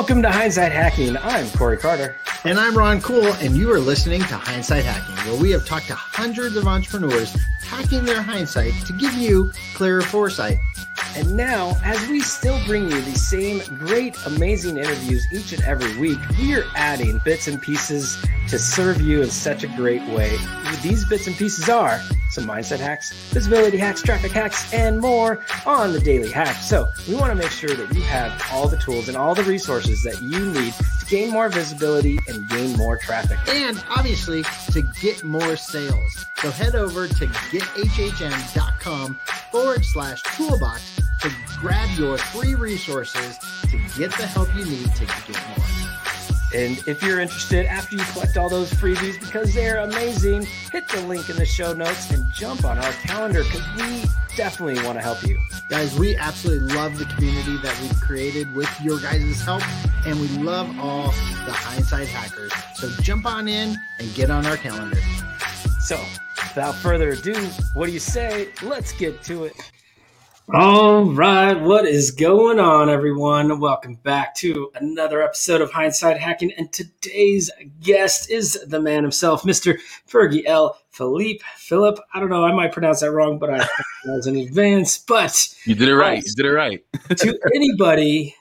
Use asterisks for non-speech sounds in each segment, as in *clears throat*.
Welcome to Hindsight Hacking. I'm Corey Carter. And I'm Ron Cool, and you are listening to Hindsight Hacking, where we have talked to hundreds of entrepreneurs hacking their hindsight to give you clearer foresight. And now, as we still bring you the same great, amazing interviews each and every week, we are adding bits and pieces to serve you in such a great way. These bits and pieces are some mindset hacks, visibility hacks, traffic hacks, and more on the daily hack. So we want to make sure that you have all the tools and all the resources that you need to gain more visibility and gain more traffic. And obviously to get more sales. So head over to gethhm.com forward slash toolbox to grab your free resources to get the help you need to get more. And if you're interested, after you collect all those freebies, because they're amazing, hit the link in the show notes and jump on our calendar because we definitely want to help you. Guys, we absolutely love the community that we've created with your guys' help, and we love all the hindsight hackers. So jump on in and get on our calendar. So, without further ado, what do you say? Let's get to it. All right, what is going on, everyone? Welcome back to another episode of Hindsight Hacking. And today's guest is the man himself, Mr. Fergie L. Philippe. Philip, I don't know, I might pronounce that wrong, but I apologize in advance. But you did it right. You did it right. to anybody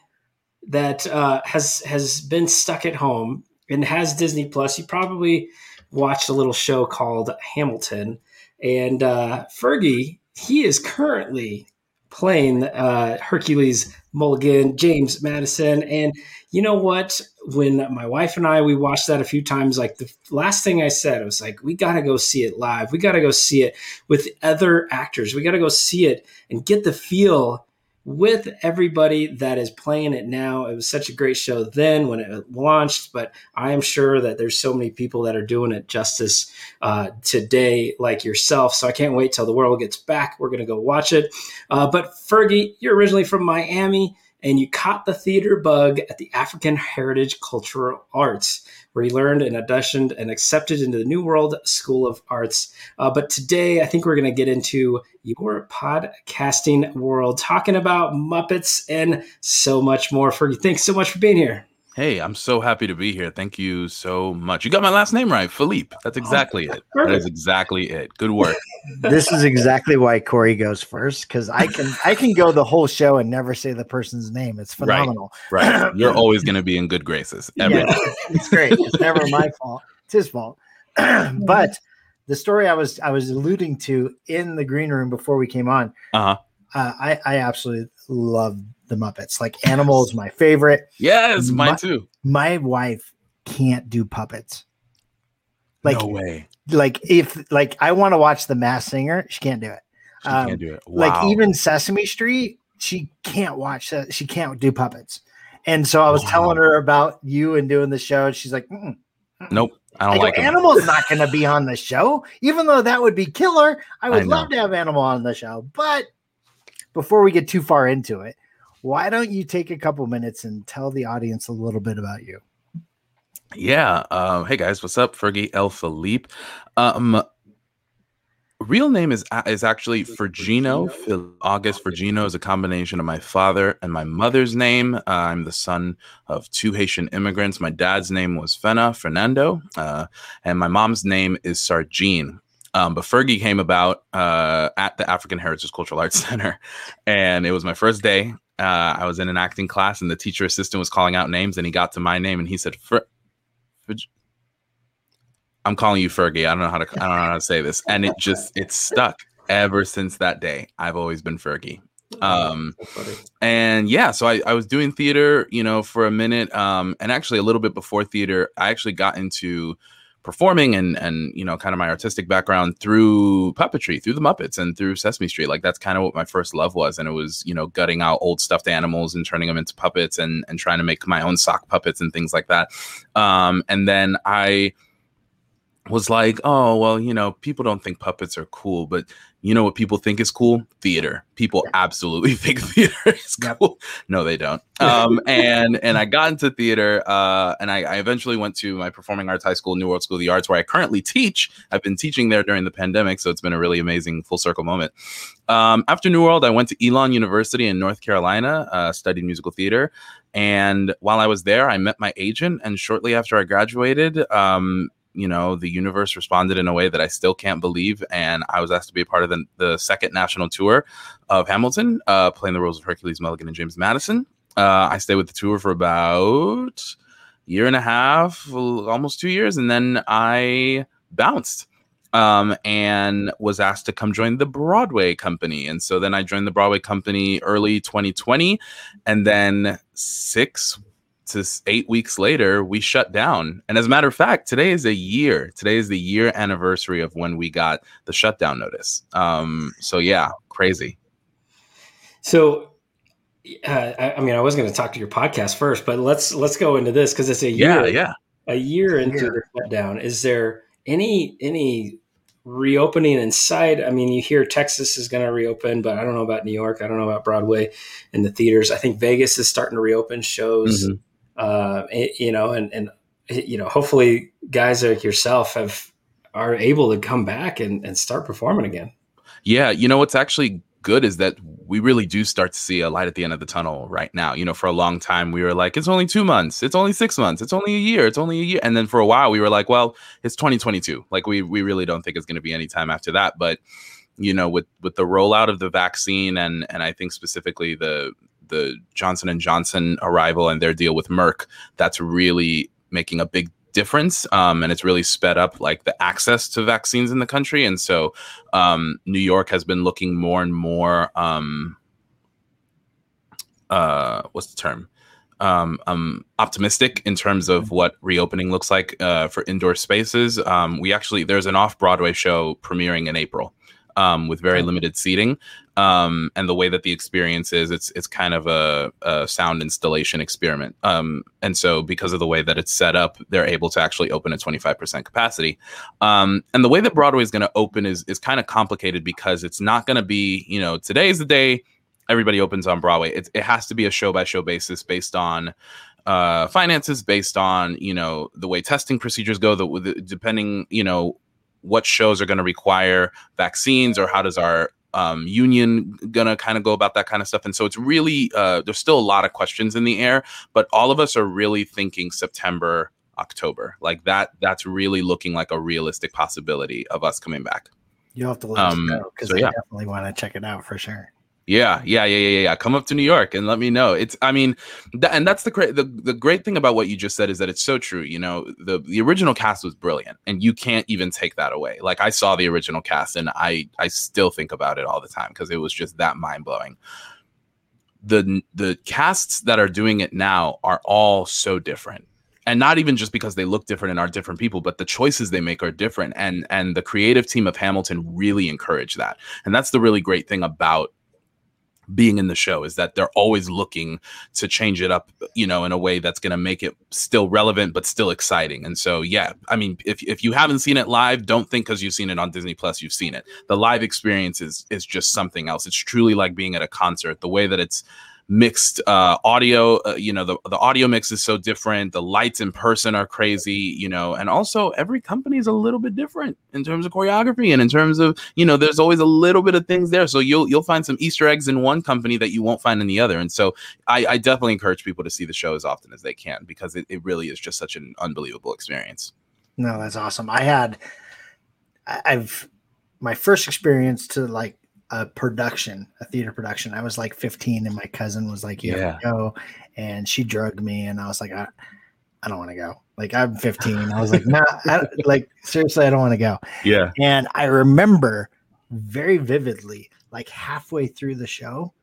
that uh, has has been stuck at home and has Disney Plus, you probably watched a little show called Hamilton. And uh, Fergie, he is currently playing uh, Hercules Mulligan, James Madison. And you know what? When my wife and I, we watched that a few times, like the last thing I said, I was like, we got to go see it live. We got to go see it with other actors. We got to go see it and get the feel with everybody that is playing it now. It was such a great show then when it launched, but I am sure that there's so many people that are doing it justice uh, today, like yourself. So I can't wait till the world gets back. We're going to go watch it. Uh, but Fergie, you're originally from Miami and you caught the theater bug at the African Heritage Cultural Arts, where you learned and auditioned and accepted into the New World School of Arts. Uh, but today, I think we're going to get into your podcasting world, talking about Muppets and so much more. Fergie, thanks so much for being here. Hey, I'm so happy to be here. Thank you so much. You got my last name right, Philippe. That's oh, exactly oh, it. Perfect. That is exactly it. Good work. this is exactly why Corey goes first because I can I can go the whole show and never say the person's name. It's phenomenal. Right. right. You're always going to be in good graces. *laughs* Every yeah, it's great. It's never my *laughs* fault. It's his fault. *clears throat* but the story I was I was alluding to in the green room before we came on. Uh-huh. Uh, I I absolutely love the Muppets. Like Animal is my favorite. Yes, mine my, too. My wife can't do puppets. Like no way. Like if like I want to watch The Masked Singer, she can't do it. She um, can't do it. Wow. Like even Sesame Street, she can't watch that. She can't do puppets. And so I was wow. telling her about you and doing the show, and she's like, mm-mm. "Nope, I don't I like go, Animal's not going to be on the show, even though that would be killer. I *laughs* would I love to have Animal on the show, but before we get too far into it, why don't you take a couple minutes and tell the audience a little bit about you? Yeah. Uh, hey guys, what's up? Fergie L. Philippe. Um, real name is is actually Fergino. August Fergino is a combination of my father and my mother's name. Uh, I'm the son of two Haitian immigrants. My dad's name was Fena Fernando, uh, and my mom's name is Sargine. Um, but Fergie came about uh, at the African Heritage Cultural Arts *laughs* Center, and it was my first day. Uh, I was in an acting class, and the teacher assistant was calling out names, and he got to my name, and he said, Fer- "I'm calling you Fergie. I don't know how to. I don't know how to say this," and it just it stuck ever since that day. I've always been Fergie. Um, and yeah, so I, I was doing theater, you know, for a minute, um, and actually a little bit before theater, I actually got into performing and and you know kind of my artistic background through puppetry through the muppets and through sesame street. Like that's kind of what my first love was. And it was you know gutting out old stuffed animals and turning them into puppets and and trying to make my own sock puppets and things like that. Um and then i was like, oh, well, you know, people don't think puppets are cool, but you know what people think is cool? Theater. People yeah. absolutely *laughs* think theater is cool. No, they don't. Um, *laughs* and and I got into theater, uh, and I, I, eventually went to my performing arts high school, New World School of the Arts, where I currently teach. I've been teaching there during the pandemic, so it's been a really amazing full circle moment. Um, after New World, I went to Elon University in North Carolina, uh, studied musical theater, and while I was there, I met my agent. And shortly after I graduated, um, you know, the universe responded in a way that I still can't believe. And I was asked to be a part of the, the second national tour of Hamilton, uh, playing the roles of Hercules Mulligan and James Madison. Uh, I stayed with the tour for about year and a half, almost two years, and then I bounced um, and was asked to come join the Broadway company. And so then I joined the Broadway company early 2020. And then six to eight weeks later, we shut down. And as a matter of fact, today is a year. Today is the year anniversary of when we got the shutdown notice. Um, so yeah, crazy. So, uh, I, I, mean, I was going to talk to your podcast first, but let's let's go into this because it's a year. Yeah, yeah. A year into the shutdown. Is there any any reopening in sight? I mean, you hear Texas is going to reopen, but I don't know about New York. I don't know about Broadway and the theaters. I think Vegas is starting to reopen shows. Mm-hmm uh, you know, and and you know, hopefully guys like yourself have are able to come back and, and start performing again. Yeah, you know what's actually good is that we really do start to see a light at the end of the tunnel right now. You know, for a long time we were like, it's only two months, it's only six months, it's only a year, it's only a year, and then for a while we were like, well, it's 2022. Like we we really don't think it's going to be any time after that, but you know with with the rollout of the vaccine and and I think specifically the the Johnson and Johnson arrival and their deal with Merck, that's really making a big difference um, and it's really sped up like the access to vaccines in the country and so um, new york has been looking more and more um, uh, what's the term um, um, optimistic in terms of mm-hmm. what reopening looks like uh, for indoor spaces um, we actually there's an off-broadway show premiering in april um, with very limited seating. Um, and the way that the experience is, it's it's kind of a, a sound installation experiment. Um, and so, because of the way that it's set up, they're able to actually open at 25% capacity. Um, and the way that Broadway is going to open is is kind of complicated because it's not going to be, you know, today's the day everybody opens on Broadway. It, it has to be a show by show basis based on uh, finances, based on you know the way testing procedures go. The, the depending you know what shows are going to require vaccines or how does our um, union gonna kind of go about that kind of stuff and so it's really uh, there's still a lot of questions in the air but all of us are really thinking september october like that that's really looking like a realistic possibility of us coming back you'll have to let um, us know because so, i yeah. definitely want to check it out for sure yeah, yeah, yeah, yeah, yeah. Come up to New York and let me know. It's, I mean, th- and that's the great, the, the great thing about what you just said is that it's so true. You know, the the original cast was brilliant, and you can't even take that away. Like I saw the original cast, and I I still think about it all the time because it was just that mind blowing. The the casts that are doing it now are all so different and not even just because they look different and are different people but the choices they make are different and and the creative team of hamilton really encourage that and that's the really great thing about being in the show is that they're always looking to change it up, you know, in a way that's going to make it still relevant but still exciting. And so, yeah, I mean, if if you haven't seen it live, don't think because you've seen it on Disney Plus, you've seen it. The live experience is is just something else. It's truly like being at a concert. The way that it's mixed uh, audio. Uh, you know, the, the audio mix is so different. The lights in person are crazy, you know, and also every company is a little bit different in terms of choreography and in terms of, you know, there's always a little bit of things there. So you'll you'll find some Easter eggs in one company that you won't find in the other. And so I, I definitely encourage people to see the show as often as they can because it, it really is just such an unbelievable experience. No, that's awesome. I had I've my first experience to like a production, a theater production. I was like 15, and my cousin was like, "You yeah. go," and she drugged me, and I was like, "I, I don't want to go." Like I'm 15. I was like, "Nah, *laughs* like seriously, I don't want to go." Yeah. And I remember very vividly, like halfway through the show,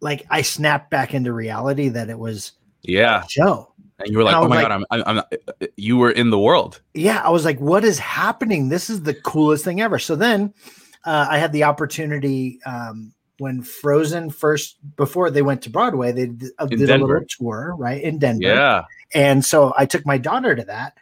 like I snapped back into reality that it was yeah show. And you were like, "Oh my like, god, I'm, I'm, I'm, uh, you were in the world." Yeah, I was like, "What is happening? This is the coolest thing ever." So then uh, I had the opportunity um, when Frozen first before they went to Broadway, they did, uh, did a little tour right in Denver. Yeah, and so I took my daughter to that,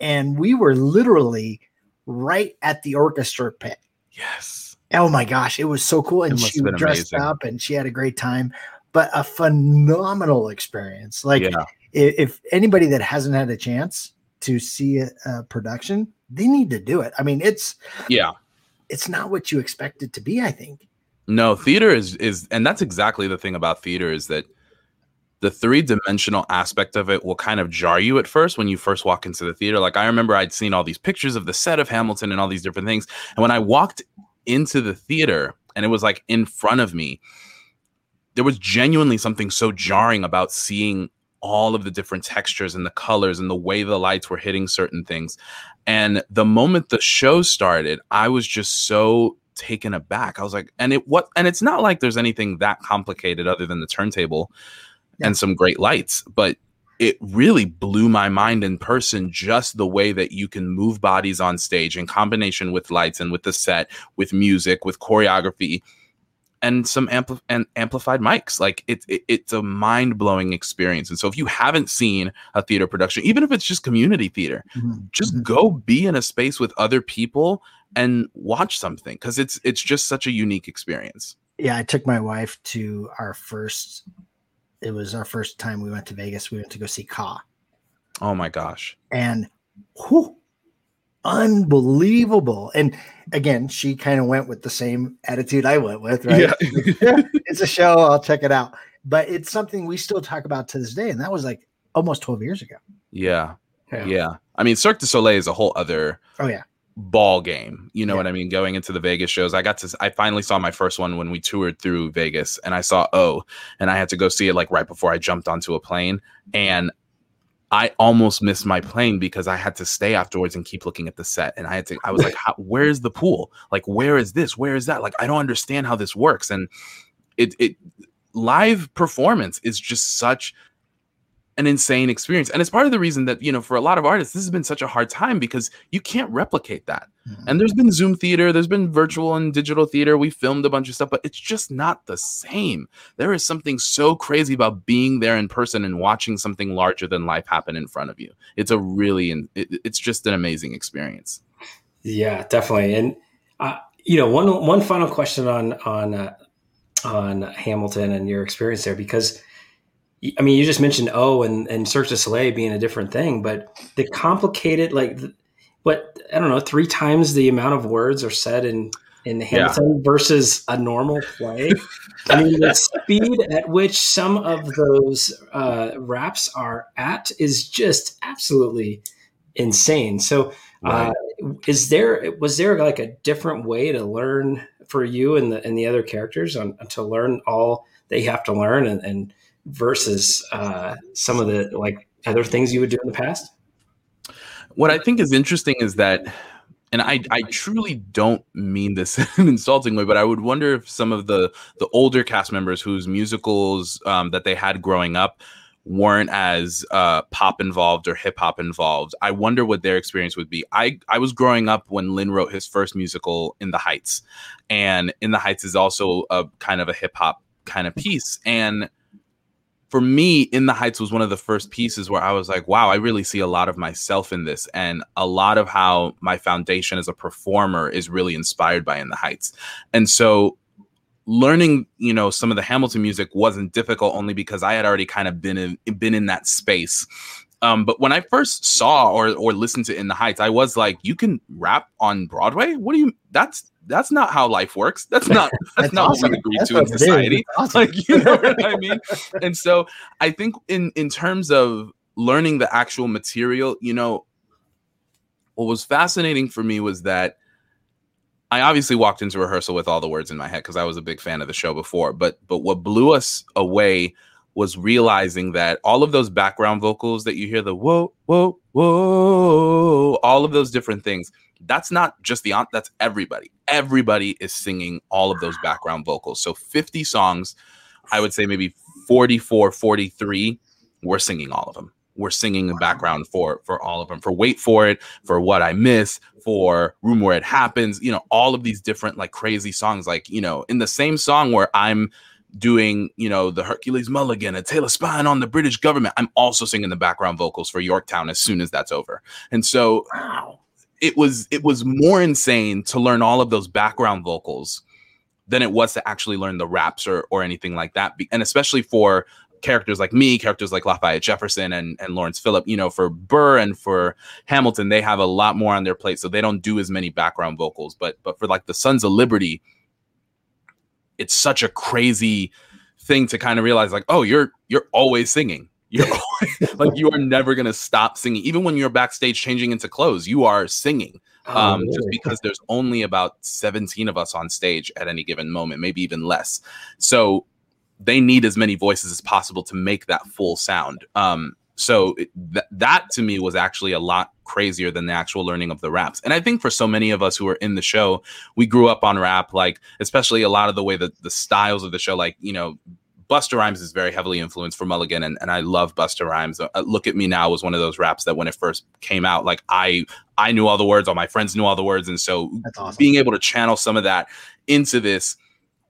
and we were literally right at the orchestra pit. Yes. Oh my gosh, it was so cool. And she dressed amazing. up and she had a great time, but a phenomenal experience. Like yeah. if, if, anybody that hasn't had a chance to see a, a, production, they need to do it. I mean, it's yeah, it's not what you expect it to be, I think. No, theater is is and that's exactly the thing about theater is that the three dimensional aspect of it will kind of jar you at first when you first walk into the theater. Like I remember I'd seen all these pictures of the set of Hamilton and all these different things. And when I walked into the theater and it was like in front of me, there was genuinely something so jarring about seeing all of the different textures and the colors and the way the lights were hitting certain things. And the moment the show started, I was just so taken aback. I was like, and it what and it's not like there's anything that complicated other than the turntable yeah. and some great lights, but it really blew my mind in person just the way that you can move bodies on stage in combination with lights and with the set with music with choreography and some ampli- and amplified mics like it, it, it's a mind-blowing experience and so if you haven't seen a theater production even if it's just community theater mm-hmm. just mm-hmm. go be in a space with other people and watch something because it's it's just such a unique experience yeah i took my wife to our first it was our first time we went to Vegas. We went to go see Ka. Oh my gosh. And whew, unbelievable. And again, she kind of went with the same attitude I went with, right? Yeah. it's a show, I'll check it out. But it's something we still talk about to this day. And that was like almost 12 years ago. Yeah. Yeah. yeah. I mean, Cirque du Soleil is a whole other oh yeah ball game. You know yeah. what I mean? Going into the Vegas shows, I got to, I finally saw my first one when we toured through Vegas and I saw O and I had to go see it like right before I jumped onto a plane. And I almost missed my plane because I had to stay afterwards and keep looking at the set. And I had to, I was like, where's the pool? Like, where is this? Where is that? Like, I don't understand how this works. And it, it, live performance is just such an insane experience. And it's part of the reason that, you know, for a lot of artists, this has been such a hard time because you can't replicate that. Mm-hmm. And there's been Zoom theater, there's been virtual and digital theater. We filmed a bunch of stuff, but it's just not the same. There is something so crazy about being there in person and watching something larger than life happen in front of you. It's a really, it, it's just an amazing experience. Yeah, definitely. And, uh, you know, one, one final question on, on, uh, on Hamilton and your experience there, because I mean, you just mentioned O and, and Cirque du Soleil being a different thing, but the complicated, like, what I don't know, three times the amount of words are said in in Hamilton yeah. versus a normal play. I mean, the *laughs* speed at which some of those uh, raps are at is just absolutely insane. So, uh, is there was there like a different way to learn for you and the and the other characters on to learn all they have to learn and, and versus uh, some of the like other things you would do in the past? What I think is interesting is that, and I, I truly don't mean this *laughs* in an insulting way, but I would wonder if some of the the older cast members whose musicals um, that they had growing up weren't as uh, pop involved or hip hop involved. I wonder what their experience would be. I I was growing up when Lin wrote his first musical, In the Heights, and In the Heights is also a kind of a hip hop kind of piece, and for me, In the Heights was one of the first pieces where I was like, wow, I really see a lot of myself in this. And a lot of how my foundation as a performer is really inspired by In the Heights. And so learning, you know, some of the Hamilton music wasn't difficult only because I had already kind of been in been in that space. Um, but when I first saw or or listened to In the Heights, I was like, you can rap on Broadway? What do you that's that's not how life works. That's not *laughs* that's, that's not awesome. what we agreed to in society. Awesome. Like you know what I mean? And so I think in in terms of learning the actual material, you know, what was fascinating for me was that I obviously walked into rehearsal with all the words in my head because I was a big fan of the show before. But but what blew us away was realizing that all of those background vocals that you hear the whoa whoa whoa all of those different things that's not just the on that's everybody. Everybody is singing all of those background vocals. So 50 songs i would say maybe 44 43 we're singing all of them we're singing the background for for all of them for wait for it for what i miss for room where it happens you know all of these different like crazy songs. Like you know in the same song where i'm doing, you know, the Hercules Mulligan, a Tale of Spying on the British government, I'm also singing the background vocals for Yorktown as soon as that's over. And so Wow. it was it was more insane to learn all of those background vocals than it was to actually learn the raps or or anything like that. And especially for characters like me, characters like Lafayette Jefferson and, and Laurens Philip, you know, for Burr and for Hamilton, they have a lot more on their plate. So they don't do as many background vocals. But but for like the Sons of Liberty, it's such a crazy thing to kind of realize like, oh, you're you're always singing. You're *laughs* always, like you are never gonna stop singing. Even when you're backstage changing into clothes, you are singing Oh, um, just because there's only about 17 of us on stage at any given moment, maybe even less. So they need as many voices as possible to make that full sound. Um, so it, th- that to me was actually a lot crazier than the actual learning of the raps. And I think for so many of us who are in the show, we grew up on rap, like especially a lot of the way that the styles of the show, like you know. Busta Rhymes is very heavily influenced for Mulligan, and, and I love Busta Rhymes. Uh, Look at Me Now was one of those raps that when it first came out, like I I knew all the words, all my friends knew all the words, and so awesome. being able to channel some of that into this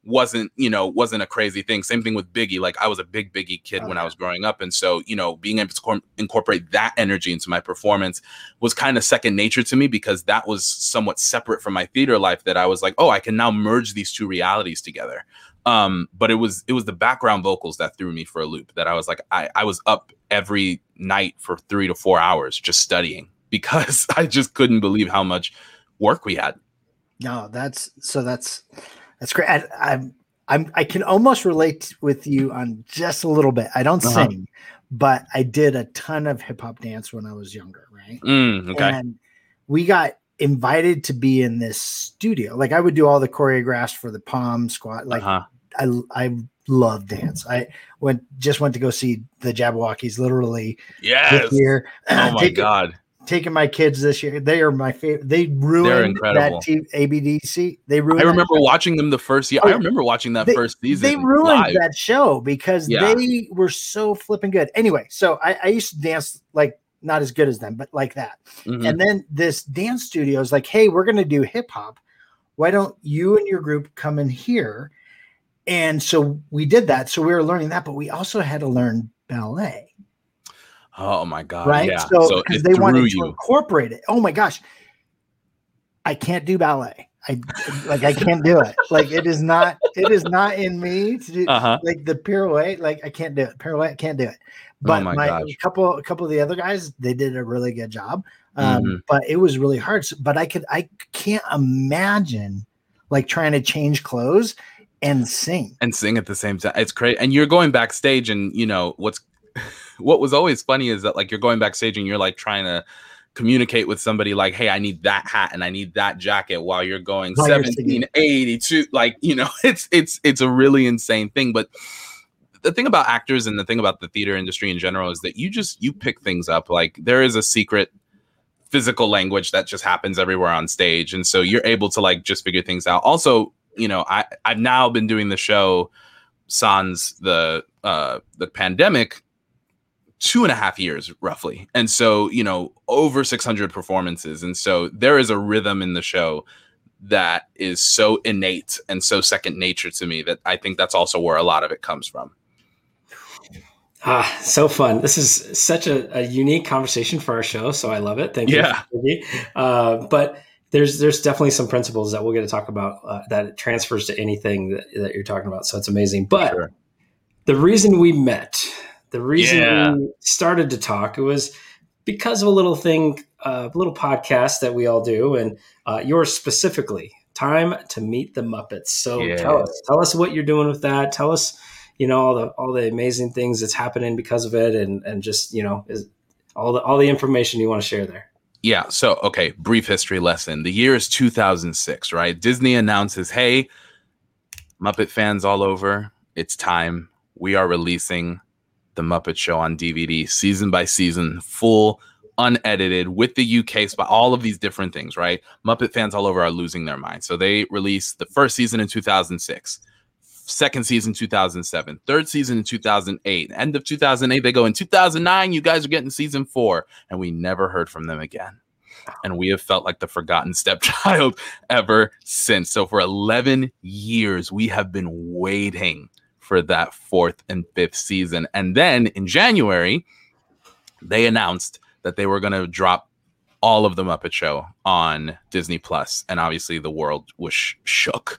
wasn't you know wasn't a crazy thing. Same thing with biggie. Like i was a big biggie kid Oh, when yeah. i was growing up. And so you know being able to cor- incorporate that energy into my performance was kind of second nature to me because that was somewhat separate from my theater life that i was like oh i can now merge these two realities together. Um but it was it was the background vocals that threw me for a loop that i was like i i was up every night for three to four hours just studying *laughs* because i just couldn't believe how much work we had. No, that's so that's that's great. I, I'm I'm I can almost relate with you on just a little bit. I don't Uh-huh. sing, but I did a ton of hip hop dance when I was younger, right? Mm, okay And we got invited to be in this studio. Like I would do all the choreographs for the palm squat. Like uh-huh. I I love dance. I went just went to go see the Jabbawockeez literally yes this year. oh *laughs* my god Taking my kids this year. They are my favorite. They ruined that team, ABDC. They ruined. I remember watching them the first year. Oh, I remember watching that They- first season. They ruined live. that show because Yeah. they were so flipping good. Anyway, so I, I used to dance like not as good as them, but like that. Mhm. And then this dance studio is like, hey, we're going to do hip hop. Why don't you and your group come in here? And so we did that. So we were learning that, but we also had to learn ballet, Oh my god! right? Yeah. So So, because it they threw wanted to you. incorporate it. Oh my gosh, I can't do ballet. I like I can't do it. Like it is not. It is not in me to do Uh huh. like the pirouette. Like I can't do it. Pirouette, I can't do it. But Oh my my, a couple, a couple of the other guys, they did a really good job. Um, Mhm. But it was really hard. So- But I could, I can't imagine like trying to change clothes and sing. And sing at the same time. It's crazy. And you're going backstage, and you know what's what was always funny is that like you're going backstage and you're like trying to communicate with somebody like hey i need that hat and i need that jacket while you're going While you're 1782 like you know *laughs* it's it's it's a really insane thing. But the thing about actors and the thing about the theater industry in general is that you just you pick things up. Like there is a secret physical language that just happens everywhere on stage. And so you're able to like just figure things out. Also you know i i've now been doing the show sans the uh the pandemic two and a half years roughly and so you know over 600 performances and so there is a rhythm in the show that is so innate and so second nature to me that i think that's also where a lot of it comes from Ah, so fun. This is such a, a unique conversation for our show, so I love it. Thank you. Yeah. Fergie. Uh, but there's there's definitely some principles that we'll get to talk about uh, that transfers to anything that, that you're talking about. So it's amazing. But Sure. the reason we met, the reason Yeah. we started to talk, it was because of a little thing, uh, a little podcast that we all do, and uh, yours specifically. Time to meet the Muppets. So Yeah. tell us, tell us what you're doing with that. Tell us, you know, all the all the amazing things that's happening because of it, and and just you know, is all the all the information you want to share there. Yeah. So, okay, brief history lesson. The year is 2006, right? Disney announces, hey, Muppet fans all over, it's time. We are releasing The Muppet Show on DVD, season by season, full, unedited, with the UK spot, all of these different things, right? Muppet fans all over are losing their mind. So, they released the first season in 2006, second season 2007, third season in 2008, end of 2008. They go in 2009. You guys are getting season four and we never heard from them again. And we have felt like the forgotten *laughs* stepchild ever since. So for 11 years, we have been waiting for that fourth and fifth season. And then in January, they announced that they were going to drop all of the Muppet Show on Disney Plus, and obviously the world was sh- shook.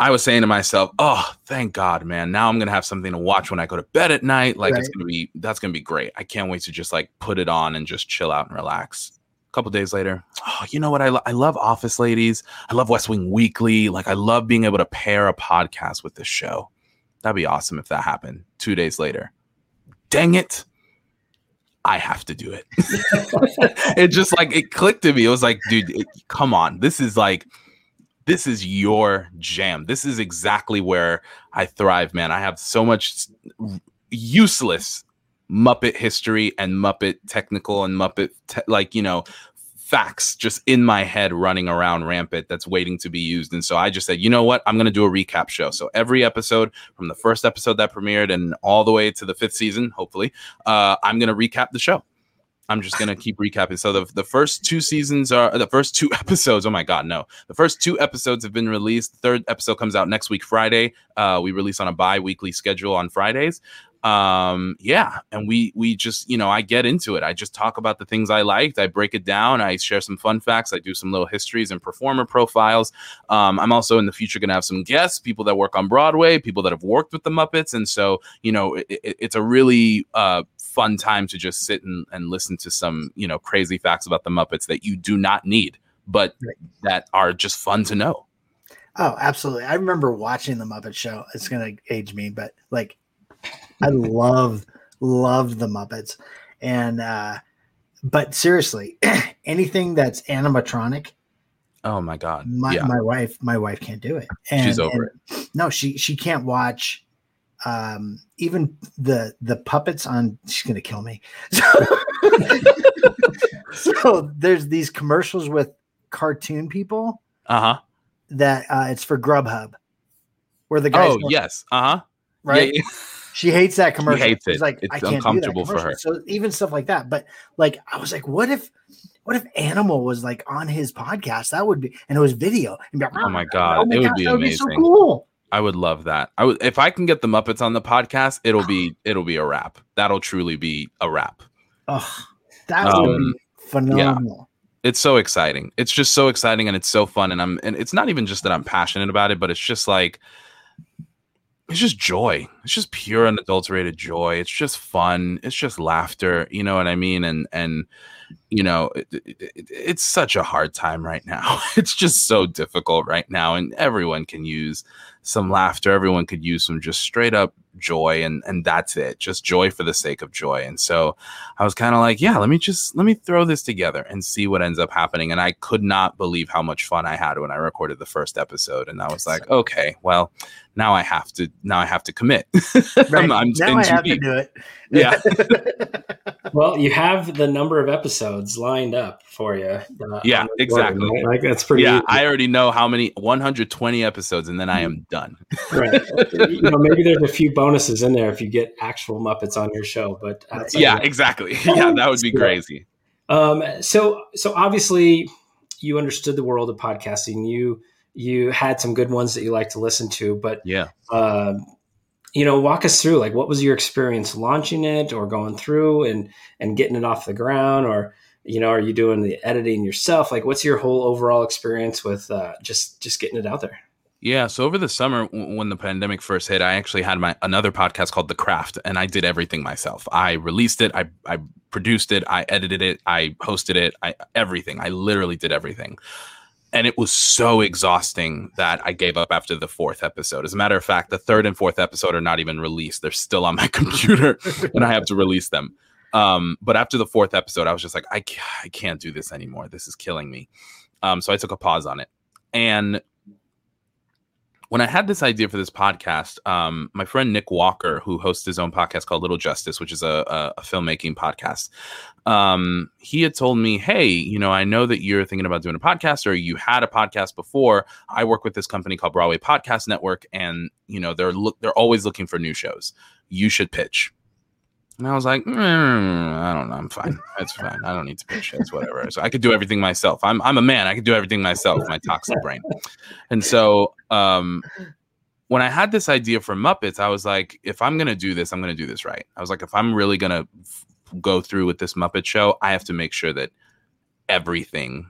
I was saying to myself, "Oh, thank God, man! Now I'm gonna have something to watch when I go to bed at night. Like right. it's gonna be that's gonna be great. I can't wait to just like put it on and just chill out and relax." Couple days later, oh, you know what? I lo- I love Office Ladies. I love West Wing Weekly. Like I love being able to pair a podcast with this show. That'd be awesome if that happened. Two days later, dang it! I have to do it. *laughs* it just like it clicked to me. It was like, dude, it, come on. This is like this is your jam. This is exactly where I thrive, man. I have so much useless Muppet history and Muppet technical and Muppet te- like, you know, facts just in my head running around rampant that's waiting to be used. And so I just said, you know what? I'm going to do a recap show. So every episode from the first episode that premiered and all the way to the fifth season, hopefully, uh, I'm going to recap the show. I'm just gonna keep recapping. So the the first two seasons are the first two *laughs* episodes. Oh my god, no! The first two episodes have been released. Third episode comes out next week, Friday. Uh, we release on a bi-weekly schedule on Fridays um yeah and we we just you know i get into it. I just talk about the things i liked. I break it down. I share some fun facts. I do some little histories and performer profiles. Um i'm also in the future going to have some guests people that work on broadway people that have worked with the muppets and so you know it, it, it's a really uh fun time to just sit and, and listen to some you know crazy facts about the muppets that you do not need but that are just fun to know. Oh absolutely. I remember watching the muppet show. It's going to age me but like I love love the Muppets, and uh, but seriously, *clears throat* anything that's animatronic. Oh my god! My yeah. my wife my wife can't do it. And, She's over it. No, she she can't watch um even the the puppets on she's gonna kill me *laughs* so, there's these commercials with cartoon people uh-huh that uh it's for grubhub where the guys oh yes uh-huh right yeah, yeah. She hates that commercial. She hates it. She's like, it's I can't uncomfortable for her. So even stuff like that. But like, I was like, what if, what if Animal was like on his podcast? That would be, and it was video. Like, oh my god, oh my it gosh, would be amazing. Would be so cool. I would love that. I would if I can get the Muppets on the podcast, it'll be *sighs* it'll be a wrap. That'll truly be a wrap. Oh, that um, would be phenomenal. Yeah. It's so exciting. It's just so exciting and it's so fun. And I'm and it's not even just that I'm passionate about it, but it's just like it's just joy. It's just pure unadulterated joy. It's just fun. It's just laughter. You know what I mean? And and you know, it, it, it, it's such a hard time right now. *laughs* It's just so difficult right now, and everyone can use some laughter. Everyone could use some just straight up joy and and that's it. Just joy for the sake of joy. And so i was kind of like yeah let me just let me throw this together and see what ends up happening. And i could not believe how much fun i had when i recorded the first episode. And i was like okay well now i have to now i have to commit. *laughs* Right. I'm, I'm now i have deep. to do it. Yeah *laughs* *laughs* well you have the number of episodes lined up for you uh, yeah exactly right? like that's pretty yeah easy. i already know how many 120 episodes and then i am done right *laughs* you know maybe there's a few bonuses in there if you get actual Muppets on your show. But yeah, exactly. *laughs* Yeah, that would be crazy. Um, so so obviously you understood the world of podcasting. You you had some good ones that you like to listen to, but yeah. Uh, you know, walk us through like what was your experience launching it or going through and and getting it off the ground or you know, are you doing the editing yourself? Like, what's your whole overall experience with uh, just just getting it out there? Yeah, so over the summer when the pandemic first hit, I actually had my another podcast called The Craft and I did everything myself. I released it, I I produced it, I edited it, I hosted it, I everything. I literally did everything. And it was so exhausting that I gave up after the fourth episode. As a matter of fact, the third and fourth episode are not even released. They're still on my *laughs* computer and I have to release them. Um, but after the fourth episode, I was just like, I I can't do this anymore. This is killing me. Um, so I took a pause on it. And when I had this idea for this podcast, um, my friend Nick Walker, who hosts his own podcast called Little Justice, which is a, a, a filmmaking podcast, um, he had told me, "Hey, you know, I know that you're thinking about doing a podcast, or you had a podcast before. I work with this company called Broadway Podcast Network, and you know, they're look they're always looking for new shows. You should pitch." And I was like, mm, I don't know. I'm fine. It's fine. I don't need to pitch. It's whatever. So I could do everything myself. I'm I'm a man. I could do everything myself. My toxic brain. And so um, when I had this idea for Muppets, I was like, if I'm gonna do this, I'm gonna do this right. I was like, if I'm really gonna f- go through with this Muppet show, I have to make sure that everything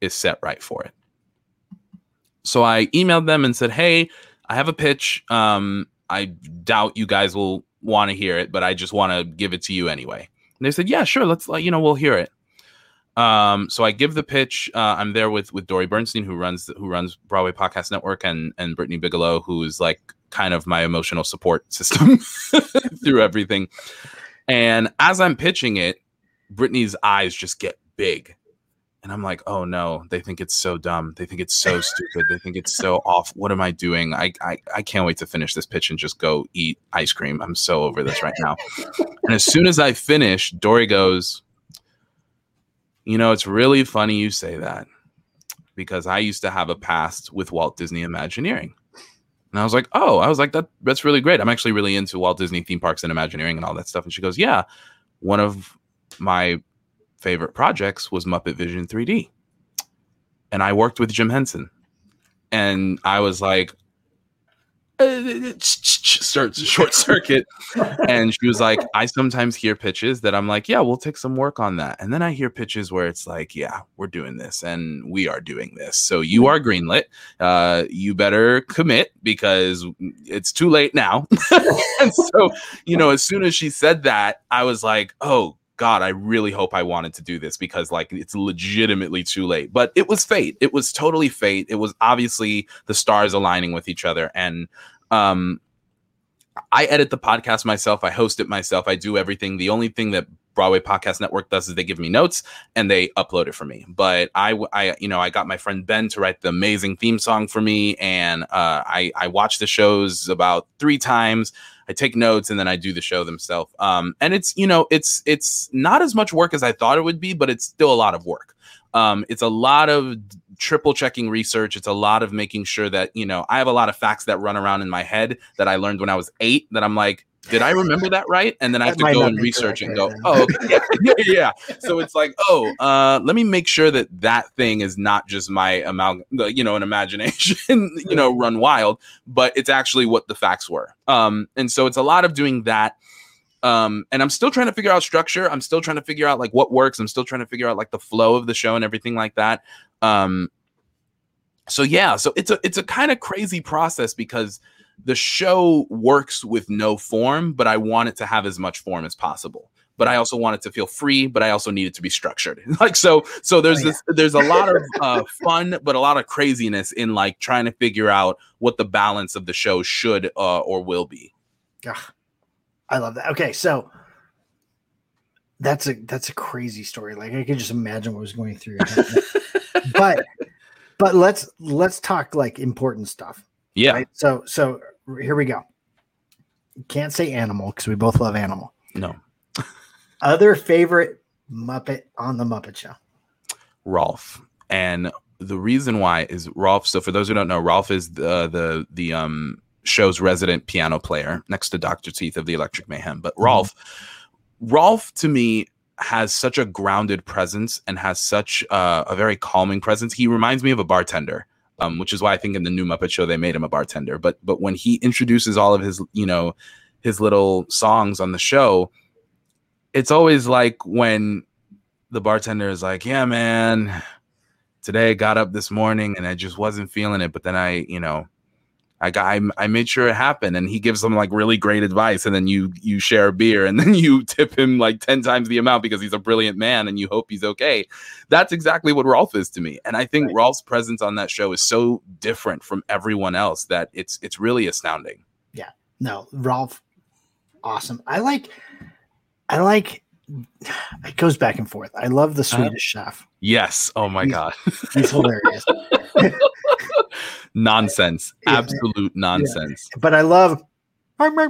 is set right for it. So I emailed them and said, "Hey, I have a pitch. Um, I doubt you guys will want to hear it, but I just want to give it to you anyway." And they said, "Yeah, sure. Let's let you know. We'll hear it." Um, so I give the pitch. Uh, I'm there with with Dori Berinstein, who runs who runs Broadway Podcast Network, and and Brittany Bigelow, who is like kind of my emotional support *laughs* system *laughs* through everything. And as I'm pitching it, Brittany's eyes just get big. And I'm like, oh no, they think it's so dumb. They think it's so *laughs* stupid. They think it's so off. What am I doing? I, I I can't wait to finish this pitch and just go eat ice cream. I'm so over this right now. and as soon as I finish, Dory goes, you know, it's really funny you say that because I used to have a past with Walt Disney Imagineering. And I was like, oh, I was like, that that's really great. I'm actually really into Walt Disney theme parks and Imagineering and all that stuff. And she goes, yeah, one of my favorite projects was Muppet Vision 3D. And I worked with Jim Henson. And I was like, starts a short circuit. And she was like i sometimes hear pitches that i'm like yeah we'll take some work on that. And then i hear pitches where it's like yeah we're doing this and we are doing this. So you are greenlit. Uh, you better commit because it's too late now. *laughs* And so you know as soon as she said that i was like oh God, I really hope I wanted to do this because like it's legitimately too late. But it was fate. It was totally fate. It was obviously the stars aligning with each other. And um I edit the podcast myself. I host it myself. I do everything. The only thing that Broadway Podcast Network does is they give me notes and they upload it for me. But I, I, you know, I got my friend Ben to write the amazing theme song for me, and uh, I, I watch the shows about three times. I take notes and then I do the show themselves. Um, and it's you know it's it's not as much work as I thought it would be, but it's still a lot of work. Um, it's a lot of triple checking research. It's a lot of making sure that you know I have a lot of facts that run around in my head that I learned when I was eight. That I'm like, did I remember that right? And then I have That to go and research and go, oh, okay, *laughs* yeah, yeah, yeah. So it's like, oh, uh, let me make sure that that thing is not just my amount, you know, an imagination, *laughs* you know, run wild, but it's actually what the facts were. Um, and so it's a lot of doing that. Um, and I'm still trying to figure out structure. I'm still trying to figure out like what works. I'm still trying to figure out like the flow of the show and everything like that. Um, so yeah, so it's a it's a kind of crazy process because the show works with no form, but I want it to have as much form as possible. But I also want it to feel free, but I also need it to be structured. *laughs* like so, so there's Oh, yeah. this there's a lot of uh, fun, but a lot of craziness in like trying to figure out what the balance of the show should uh, or will be. Ugh, I love that. Okay, so that's a that's a crazy story. Like I could just imagine what was going through your head. *laughs* but but let's let's talk like important stuff. Yeah, Right? So so here we go. Can't say animal because we both love animal. no, *laughs* Other favorite Muppet on the Muppet Show. Rolf. And the reason why is Rolf. So for those who don't know, Rolf is the the the um show's resident piano player next to Dr. Teeth of the Electric Mayhem. But Rolf, Rolf to me has such a grounded presence and has such uh, a very calming presence. He reminds me of a bartender. Um, which is why I think in the new Muppet Show they made him a bartender. But but when he introduces all of his you know his little songs on the show, it's always like when the bartender is like, "Yeah, man, today I got up this morning and I just wasn't feeling it, but then I, you know, I got I, I made sure it happened." And he gives them like really great advice, and then you you share a beer, and *laughs* then you tip him like ten times the amount because he's a brilliant man, and you hope he's okay. That's exactly what Rolf is to me, and I think Right. Rolf's presence on that show is so different from everyone else that it's it's really astounding. Yeah. No, Rolf, awesome. I like, I like. *sighs* It goes back and forth. I love the Uh-huh. Swedish chef. Yes. Oh my He's- god. He's *laughs* hilarious. *laughs* nonsense. Yeah. Absolute nonsense. but I love. I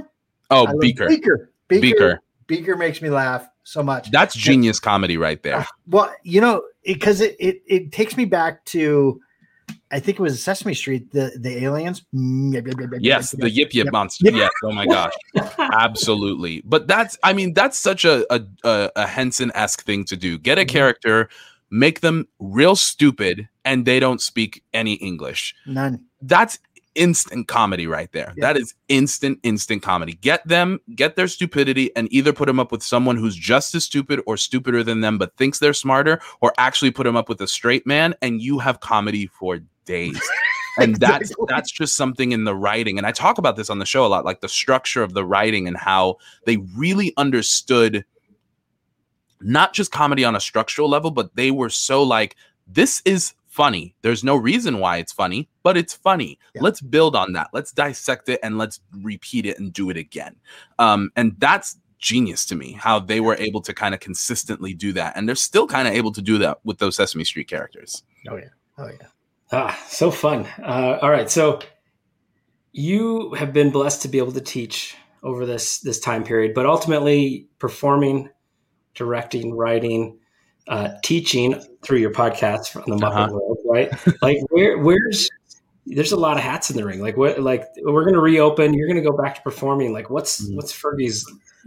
Oh, love Beaker. Beaker. Beaker. Beaker. Beaker makes me laugh so much. That's genius comedy right there. Ah, Well, you know, because it, it it takes me back to, I think it was Sesame Street, the the aliens. Yes, the yip yip monster. Yes. Oh my gosh. Absolutely. But that's I mean, that's such a a, a, a Henson-esque thing to do. Get a Mhm. character, make them real stupid, and they don't speak any English. None. That's instant comedy right there. Yeah. That is instant, instant comedy. Get them, get their stupidity, and either put them up with someone who's just as stupid or stupider than them, but thinks they're smarter, or actually put them up with a straight man, and you have comedy for days. *laughs* and that's that's just something in the writing and i talk about this on the show a lot like the structure of the writing and how they really understood not just comedy on a structural level but they were so like this is funny. There's no reason why it's funny, but it's funny. Yeah. Let's build on that. Let's dissect it and let's repeat it and do it again. Um, and that's genius to me how they were able to kind of consistently do that. And they're still kind of able to do that with those Sesame Street characters. Oh, yeah. Oh, yeah. Ah, so fun. Uh, all right. So you have been blessed to be able to teach over this this time period, but ultimately performing, directing, writing, uh, teaching through your podcast from the Muppet uh-huh. world, right? *laughs* like where where's there's a lot of hats in the ring. Like what like we're gonna reopen, you're gonna go back to performing. Like what's mm-hmm. what's Fergie's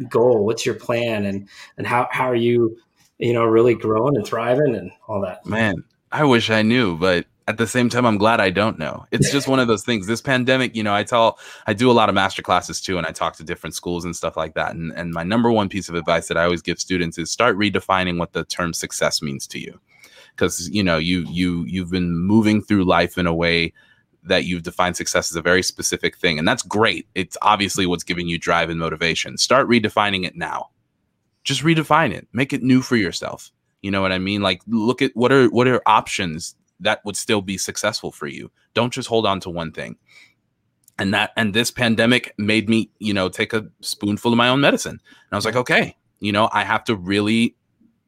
goal? What's your plan and and how how are you, you know, really growing and thriving and all that? Man, I wish I knew, but at the same time, I'm glad I don't know. It's just one of those things. This pandemic, you know, I tell, I do a lot of master classes too, and I talk to different schools and stuff like that. And, and my number one piece of advice that I always give students is start redefining what the term success means to you. Because, you know, you, you, you've been moving through life in a way that you've defined success as a very specific thing. And that's great. It's obviously what's giving you drive and motivation. Start redefining it now. Just redefine it, make it new for yourself. You know what I mean? Like look at what are what are options that would still be successful for you. Don't just hold on to one thing. And that and this pandemic made me, you know, take a spoonful of my own medicine. And I was like, okay, you know, I have to really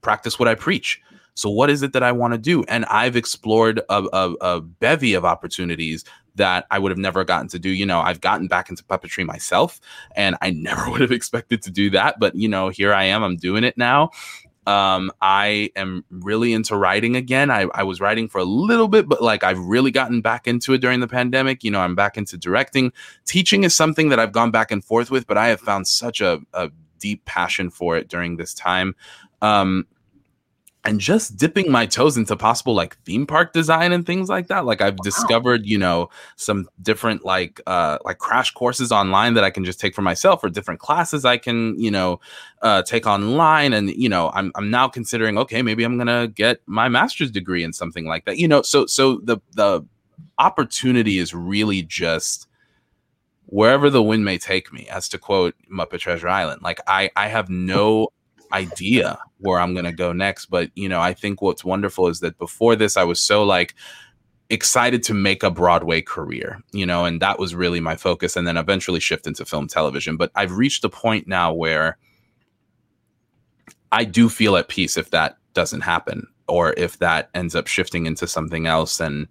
practice what I preach. So what is it that I want to do? And I've explored a, a, a, bevy of opportunities that I would have never gotten to do. You know, I've gotten back into puppetry myself, and I *laughs* never would have expected to do that. But you know, here I am. I'm doing it now, um, I am really into writing again. I, I was writing for a little bit, but like I've really gotten back into it during the pandemic. You know, I'm back into directing. Teaching is something that I've gone back and forth with, but I have found such a, a deep passion for it during this time. Um, and just dipping my toes into possible like theme park design and things like that like i've wow. discovered you know some different like uh like crash courses online that i can just take for myself or different classes i can you know uh take online and you know i'm i'm now considering okay maybe i'm gonna get my master's degree in something like that you know so so the the opportunity is really just wherever the wind may take me as to quote muppet treasure island like i i have no idea where I'm going to go next. But, you know, I think what's wonderful is that before this, I was so like, excited to make a Broadway career, you know, and that was really my focus. And then eventually shift into film television. But I've reached a point now where I do feel at peace if that doesn't happen or if that ends up shifting into something else. And,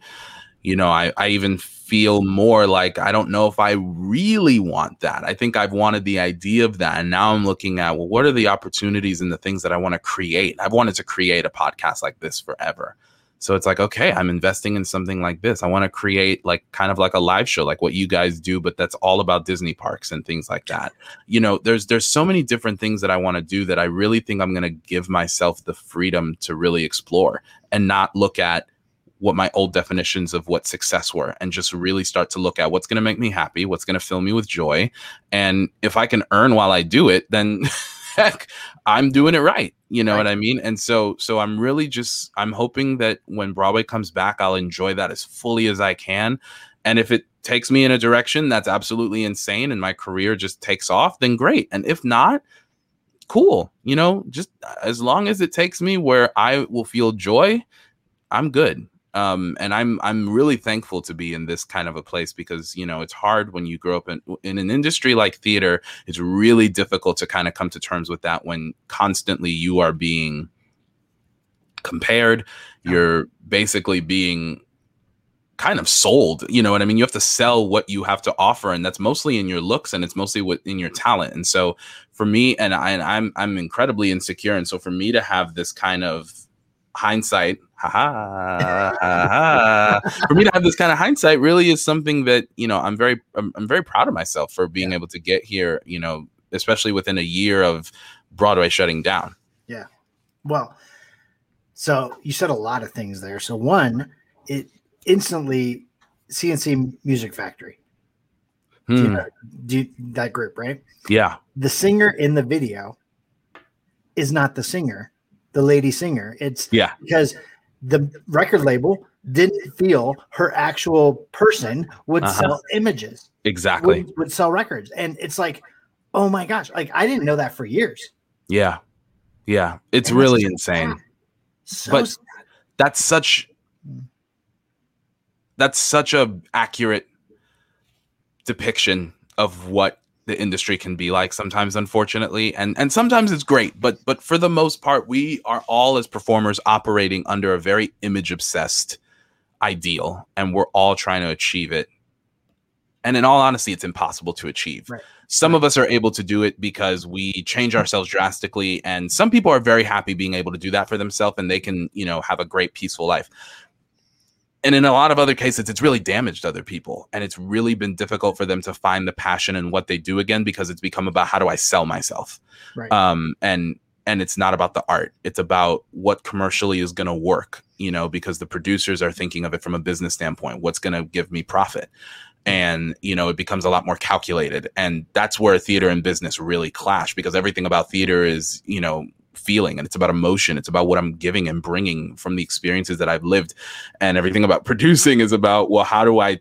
you know, I, I even feel more like I don't know if I really want that. I think I've wanted the idea of that. And now I'm looking at, well, what are the opportunities and the things that I want to create? I've wanted to create a podcast like this forever. So it's like, okay, I'm investing in something like this. I want to create like kind of like a live show, like what you guys do, but that's all about Disney parks and things like that. You know, there's there's so many different things that I want to do that I really think I'm going to give myself the freedom to really explore and not look at what my old definitions of what success were and just really start to look at what's going to make me happy, what's going to fill me with joy. And if I can earn while I do it, then *laughs* heck, I'm doing it right. You know right. what I mean? And so so I'm really just I'm hoping that when Broadway comes back, I'll enjoy that as fully as I can. And if it takes me in a direction that's absolutely insane and my career just takes off, then great. And if not, cool. You know, just uh, as long as it takes me where I will feel joy, I'm good um, and I'm I'm really thankful to be in this kind of a place because you know it's hard when you grow up in in an industry like theater. It's really difficult to kind of come to terms with that when constantly you are being compared. You're basically being kind of sold you know what i mean you have to sell what you have to offer and that's mostly in your looks and it's mostly in your talent and so for me and, I, and i'm i'm incredibly insecure and so for me to have this kind of hindsight ha ha, for me to have this kind of hindsight really is something that you know i'm very i'm, I'm very proud of myself for being yeah. able to get here you know especially within a year of broadway shutting down yeah well so you said a lot of things there so one it instantly C+C Music Factory Do you Hmm. know- do you- that group, right? Yeah. The singer in the video is not the singer, the lady singer. It's Yeah. because the record label didn't feel her actual person would Uh-huh. sell images, Exactly. would, would sell records. And it's like, oh my gosh, like I didn't know that for years. Yeah. Yeah. It's And really insane. So But- sad. That's such that's such a accurate depiction of what the industry can be like sometimes unfortunately. And and sometimes it's great but but for the most part we are all as performers operating under a very image obsessed ideal and we're all trying to achieve it. And in all honesty it's impossible to achieve. Right. some of us are able to do it because we change ourselves drastically and some people are very happy being able to do that for themselves and they can you know have a great peaceful life and in a lot of other cases it's really damaged other people and it's really been difficult for them to find the passion in what they do again because it's become about how do i sell myself? Right. um and and it's not about the art. It's about what commercially is going to work you know because the producers are thinking of it from a business standpoint. What's going to give me profit? And you know it becomes a lot more calculated. And that's where theater and business really clash because everything about theater is you know feeling and it's about emotion it's about what i'm giving and bringing from the experiences that i've lived and everything about *laughs* producing is about well how do i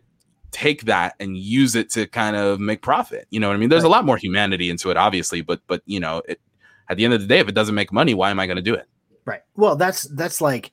take that and use it to kind of make profit you know what i mean there's a lot more humanity into it obviously but but you know it at the end of the day if it doesn't make money why am i going to do it Right. Well, that's that's like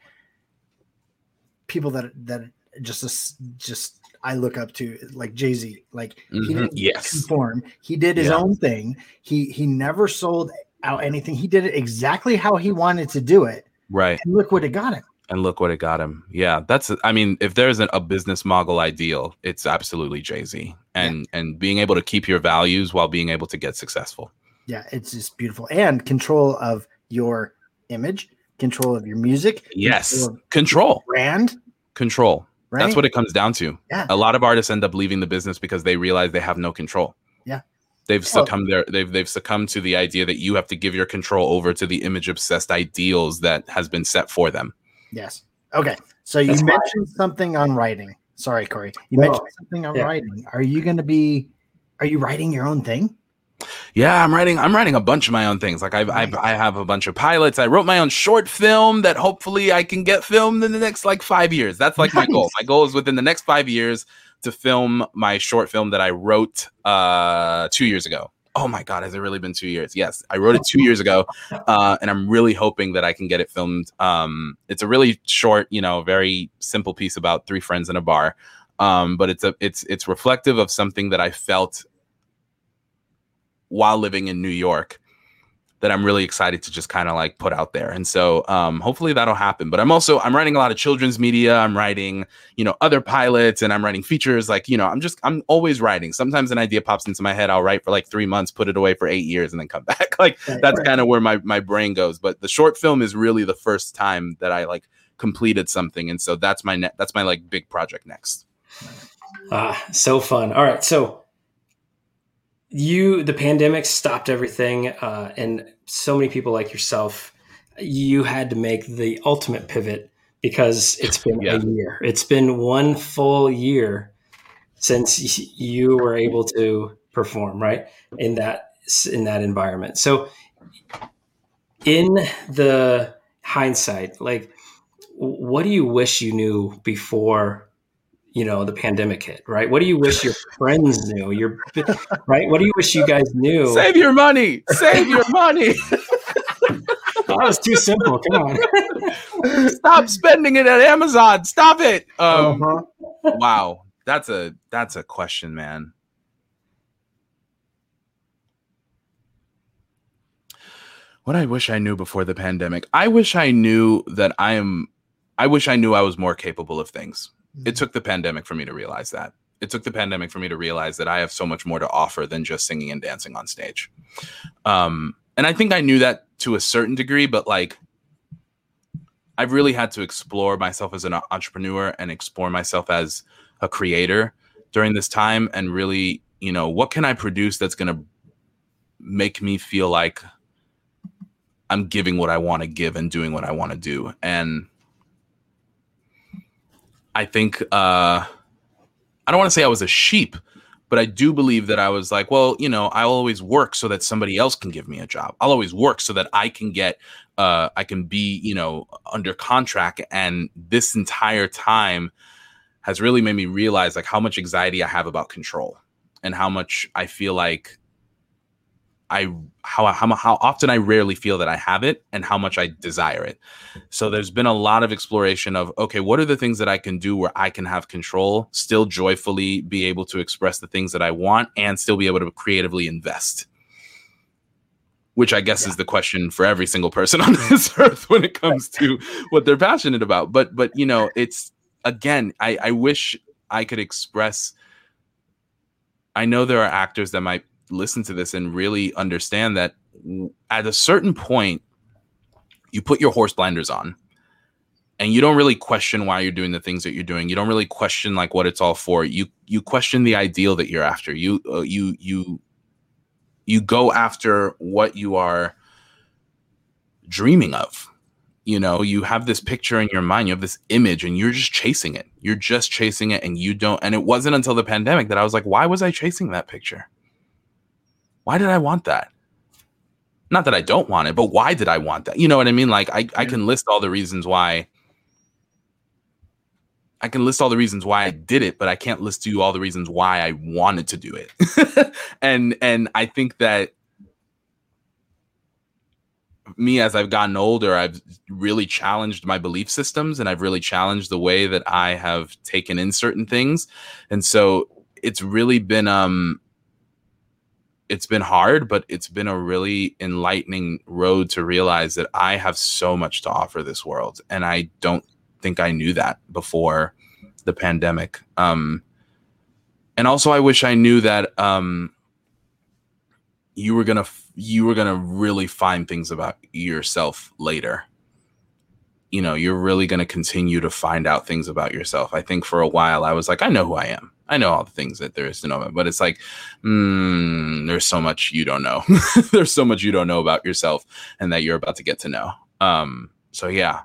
people that that just just I look up to like Jay Z. Like he Mhm. didn't Yes. conform. He did his Yeah. own thing. He he never sold out anything. He did it exactly how he wanted to do it. right And look what it got him. and look what it got him yeah that's i mean if there's a, a business mogul ideal it's absolutely jay-z and and being able to keep your values while being able to get successful Yeah, it's just beautiful. And control of your image, control of your music, yes control control brand. control Right. That's what it comes down to. Yeah. A lot of artists end up leaving the business because they realize they have no control. Yeah. They've Well- succumbed there. They've they've succumbed to the idea that you have to give your control over to the image obsessed ideals that has been set for them. Yes. Okay. So you That's why- mentioned something on writing. Sorry, Corey. You No. mentioned something on Yeah. writing. Are you going to be? Are you writing your own thing? Yeah, I'm writing. I'm writing a bunch of my own things. Like I've, I've I have a bunch of pilots. I wrote my own short film that hopefully I can get filmed in the next like five years. That's like my goal. My goal is within the next five years to film my short film that I wrote uh two years ago. Oh my god, has it really been two years? Yes, I wrote it two years ago, uh, and I'm really hoping that I can get it filmed. Um, it's a really short, you know, very simple piece about three friends in a bar, um, but it's a it's it's reflective of something that I felt while living in New York that I'm really excited to just kind of like put out there. And so um hopefully that'll happen. But I'm also I'm writing a lot of children's media. I'm writing, you know, other pilots and I'm writing features like, you know, I'm just I'm always writing. Sometimes an idea pops into my head, I'll write for like 3 months, put it away for 8 years and then come *laughs* back. like Right, that's right. kind of where my my brain goes. But the short film is really the first time that I like completed something and so that's my ne- that's my like big project next. Ah, so fun. All right, so you the pandemic stopped everything, uh, and so many people like yourself, you had to make the ultimate pivot because it's *laughs* been Yeah. a year. It's been one full year since you were able to perform right in that in that environment. So, in the hindsight, like, what do you wish you knew before you know the pandemic hit right what do you wish your *laughs* friends knew your right what do you wish you guys knew Save your money. Save your money. *laughs* that was too simple come on Stop spending it at Amazon. Stop it. Um, Uh-huh. wow, that's a that's a question, man. What I wish I knew before the pandemic. I wish I knew that I am. I wish I knew I was more capable of things. It took the pandemic for me to realize that. It took the pandemic for me to realize that I have so much more to offer than just singing and dancing on stage. Um, and I think I knew that to a certain degree, but like I've really had to explore myself as an entrepreneur and explore myself as a creator during this time and really, you know, what can I produce that's going to make me feel like I'm giving what I want to give and doing what I want to do. And I think uh I don't want to say I was a sheep, but I do believe that I was like, well, you know, I'll always work so that somebody else can give me a job. I'll always work so that I can get, uh, I can be, you know, under contract. And this entire time has really made me realize like how much anxiety I have about control and how much I feel like I how how how often I rarely feel that I have it and how much I desire it. So there's been a lot of exploration of okay, what are the things that I can do where I can have control, still joyfully be able to express the things that I want and still be able to creatively invest. Which I guess yeah. is the question for every single person on *laughs* this earth when it comes to what they're passionate about. But but you know, it's again, I, I wish I could express I know there are actors that might listen to this and really understand that at a certain point, you put your horse blinders on and you don't really question why you're doing the things that you're doing. You don't really question like what it's all for. You you question the ideal that you're after. You uh, you you you go after what you are dreaming of. You know, you have this picture in your mind, you have this image and you're just chasing it. You're just chasing it and you don't and it wasn't until the pandemic that I was like, why was I chasing that picture? Why did I want that? Not that I don't want it, but why did I want that? You know what I mean? Like I, I can list all the reasons why I can list all the reasons why I did it, but I can't list to you all the reasons why I wanted to do it. *laughs* and and I think that me as I've gotten older, I've really challenged my belief systems and I've really challenged the way that I have taken in certain things. And so it's really been um it's been hard, but it's been a really enlightening road to realize that I have so much to offer this world. And I don't think I knew that before the pandemic. Um, and also I wish I knew that um, you were gonna you were gonna really find things about yourself later. You know, you're really gonna continue to find out things about yourself. I think for a while I was like, I know who I am. I know all the things that there is to know, but it's like, mm, there's so much you don't know. *laughs* there's so much you don't know about yourself and that you're about to get to know. Um, so yeah.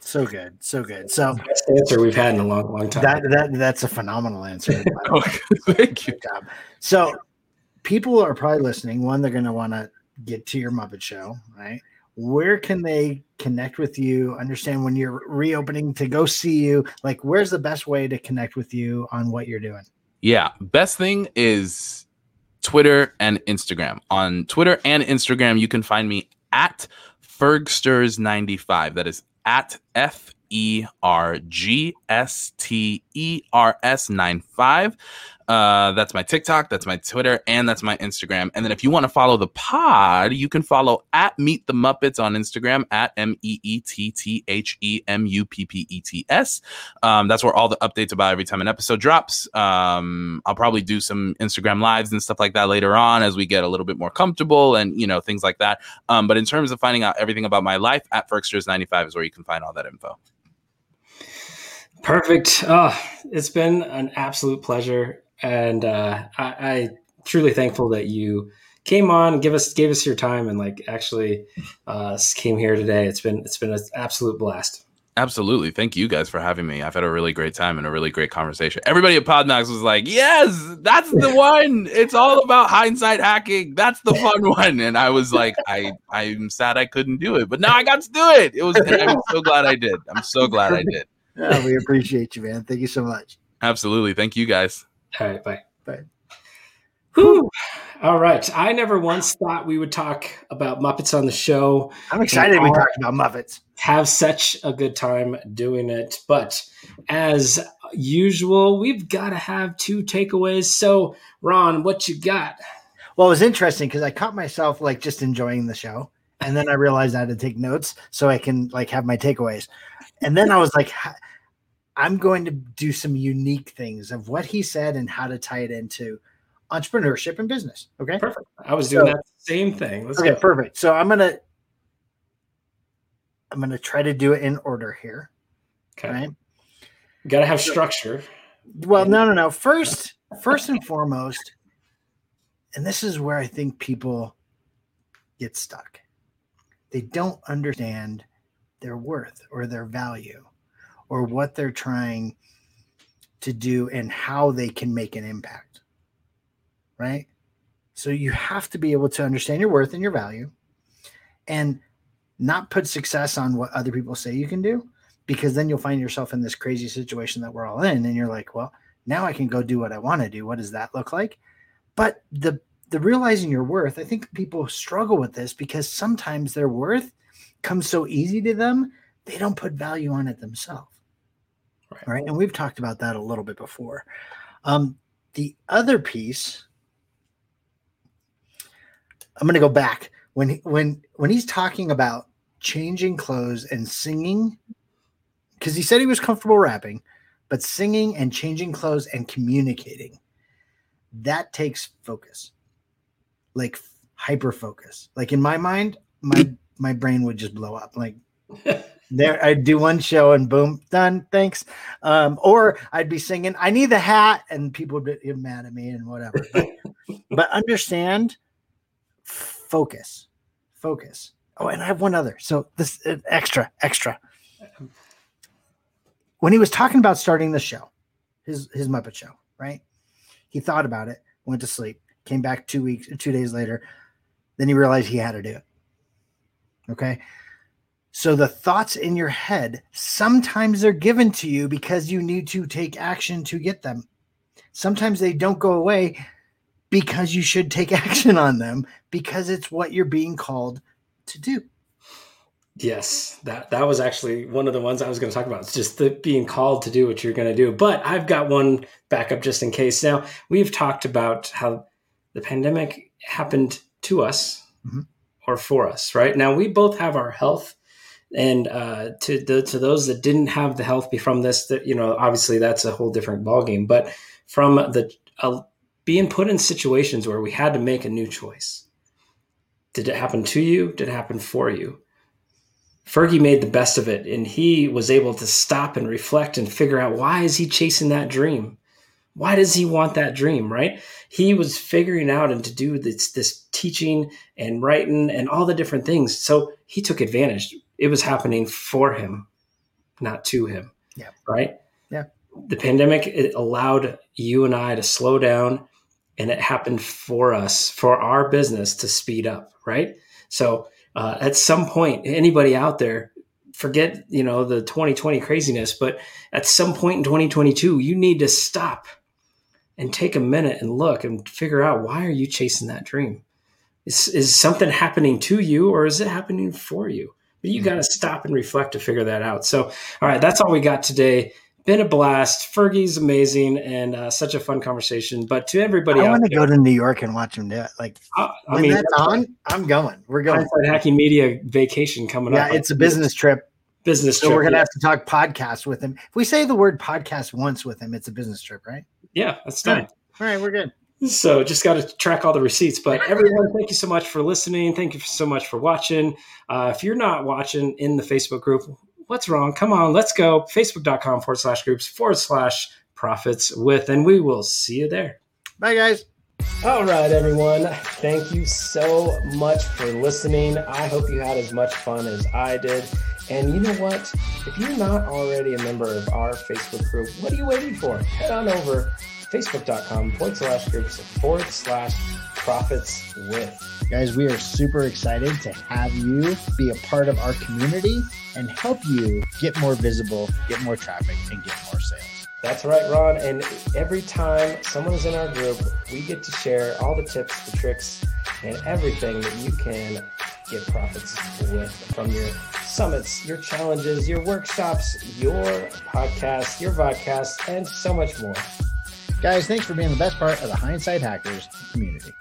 So good, so good. So best answer we've had in a long, long time. That, that that's a phenomenal answer. *laughs* Thank you. Job. So people are probably listening. One, they're going to want to get to your Muppet Show, right? Where can they connect with you? Understand when you're reopening to go see you. Like where's the best way to connect with you on what you're doing? Yeah best thing is twitter and instagram. On twitter and instagram you can find me at fergsters95 that is at f E R G S T E R S 95. Uh, that's my TikTok, that's my Twitter, and that's my Instagram. And then if you want to follow the pod, you can follow at Meet the Muppets on Instagram at M E E T T H E M U P P E T S. Um, that's where all the updates about every time an episode drops. Um, I'll probably do some Instagram lives and stuff like that later on as we get a little bit more comfortable and you know things like that. Um, but in terms of finding out everything about my life, at Fergsters95 is where you can find all that info. Perfect. Oh, it's been an absolute pleasure and uh, I, I truly thankful that you came on, give us gave us your time, and like actually uh, came here today. It's been it's been an absolute blast. Absolutely. Thank you guys for having me. I've had a really great time and a really great conversation. Everybody at Podmax was like, yes, that's the *laughs* one. It's all about hindsight hacking. That's the fun *laughs* one. And I was like, I, I'm sad I couldn't do it, but now I got to do it. It was, I'm so glad I did. I'm so glad I did. *laughs* Yeah, we appreciate you, man. Thank you so much. Absolutely. Thank you guys. All right. Bye. Bye. Whew. All right. I never once thought we would talk about Muppets on the show. I'm excited we talked about Muppets. Have such a good time doing it. But as usual, we've got to have two takeaways. So, Ron, what you got? Well, it was interesting because I caught myself like just enjoying the show. And then I realized I had to take notes so I can like have my takeaways. And then I was like, I'm going to do some unique things of what he said and how to tie it into entrepreneurship and business. Okay. Perfect. I was doing so, that same thing. Let's okay, go. perfect. So I'm gonna I'm gonna try to do it in order here. Okay. Right? Got to have structure. Well, no, no, no. First, first and foremost, and this is where I think people get stuck. They don't understand their worth or their value or what they're trying to do and how they can make an impact. Right? So you have to be able to understand your worth and your value and not put success on what other people say you can do because then you'll find yourself in this crazy situation that we're all in and you're like, well, now I can go do what I want to do. What does that look like? But the the realizing your worth, I think people struggle with this because sometimes their worth comes so easy to them, they don't put value on it themselves. Right. right. And we've talked about that a little bit before. Um, the other piece, I'm going to go back when when when he's talking about changing clothes and singing, because he said he was comfortable rapping, but singing and changing clothes and communicating, that takes focus, like hyper focus. Like in my mind, my my brain would just blow up. Like *laughs* there I'd do one show and boom, done. Thanks. Um, or I'd be singing, I need the hat, and people would get mad at me and whatever. But, *laughs* but understand focus. Focus. Oh, and I have one other. So this uh, extra, extra. When he was talking about starting the show, his his Muppet show, right? He thought about it, went to sleep, came back two weeks, two days later. Then he realized he had to do it. Okay. So the thoughts in your head, sometimes they're given to you because you need to take action to get them. Sometimes they don't go away because you should take *laughs* action on them because it's what you're being called to do. Yes, that that was actually one of the ones I was going to talk about. It's just the being called to do what you're going to do. But I've got one backup just in case. Now, we've talked about how the pandemic happened to us mm-hmm. or for us, right? Now, we both have our health and uh, to the to those that didn't have the health from this, that you know, obviously that's a whole different ballgame. But from the uh, being put in situations where we had to make a new choice, did it happen to you? Did it happen for you? Fergie made the best of it, and he was able to stop and reflect and figure out why is he chasing that dream. Why does he want that dream, right? He was figuring out and to do this, this teaching and writing and all the different things. So he took advantage it was happening for him, not to him. Yeah. Right. Yeah. The pandemic it allowed you and I to slow down, and it happened for us for our business to speed up. Right. So uh, at some point, anybody out there, forget you know the 2020 craziness, but at some point in 2022, you need to stop and take a minute and look and figure out why are you chasing that dream. Is, is something happening to you or is it happening for you? But you got to stop and reflect to figure that out. So, all right, that's all we got today. Been a blast. Fergie's amazing and uh, such a fun conversation. But to everybody, I want to go to New York and watch him do it. Like uh, I when mean, that's on, I'm going. We're going. Hacking Media vacation coming yeah, up. Yeah, it's a business trip. Business so trip. we're gonna yeah. have to talk podcast with him. If we say the word podcast once with him, it's a business trip, right? Yeah, that's done. All right, we're good. So just got to track all the receipts. But everyone, thank you so much for listening. Thank you so much for watching. Uh, if you're not watching in the Facebook group, what's wrong? Come on, let's go. Facebook.com forward slash groups forward slash profits with, and we will see you there. Bye, guys. All right, everyone. Thank you so much for listening. I hope you had as much fun as I did. And you know what? If you're not already a member of our Facebook group, what are you waiting for? Head on over facebook.com forward slash groups forward slash profits with. Guys, we are super excited to have you be a part of our community and help you get more visible, get more traffic, and get more sales. That's right, Ron. And every time someone is in our group, we get to share all the tips, the tricks, and everything that you can get profits with from your summits, your challenges, your workshops, your podcasts, your vodcast, and so much more. Guys, thanks for being the best part of the Hindsight Hackers community.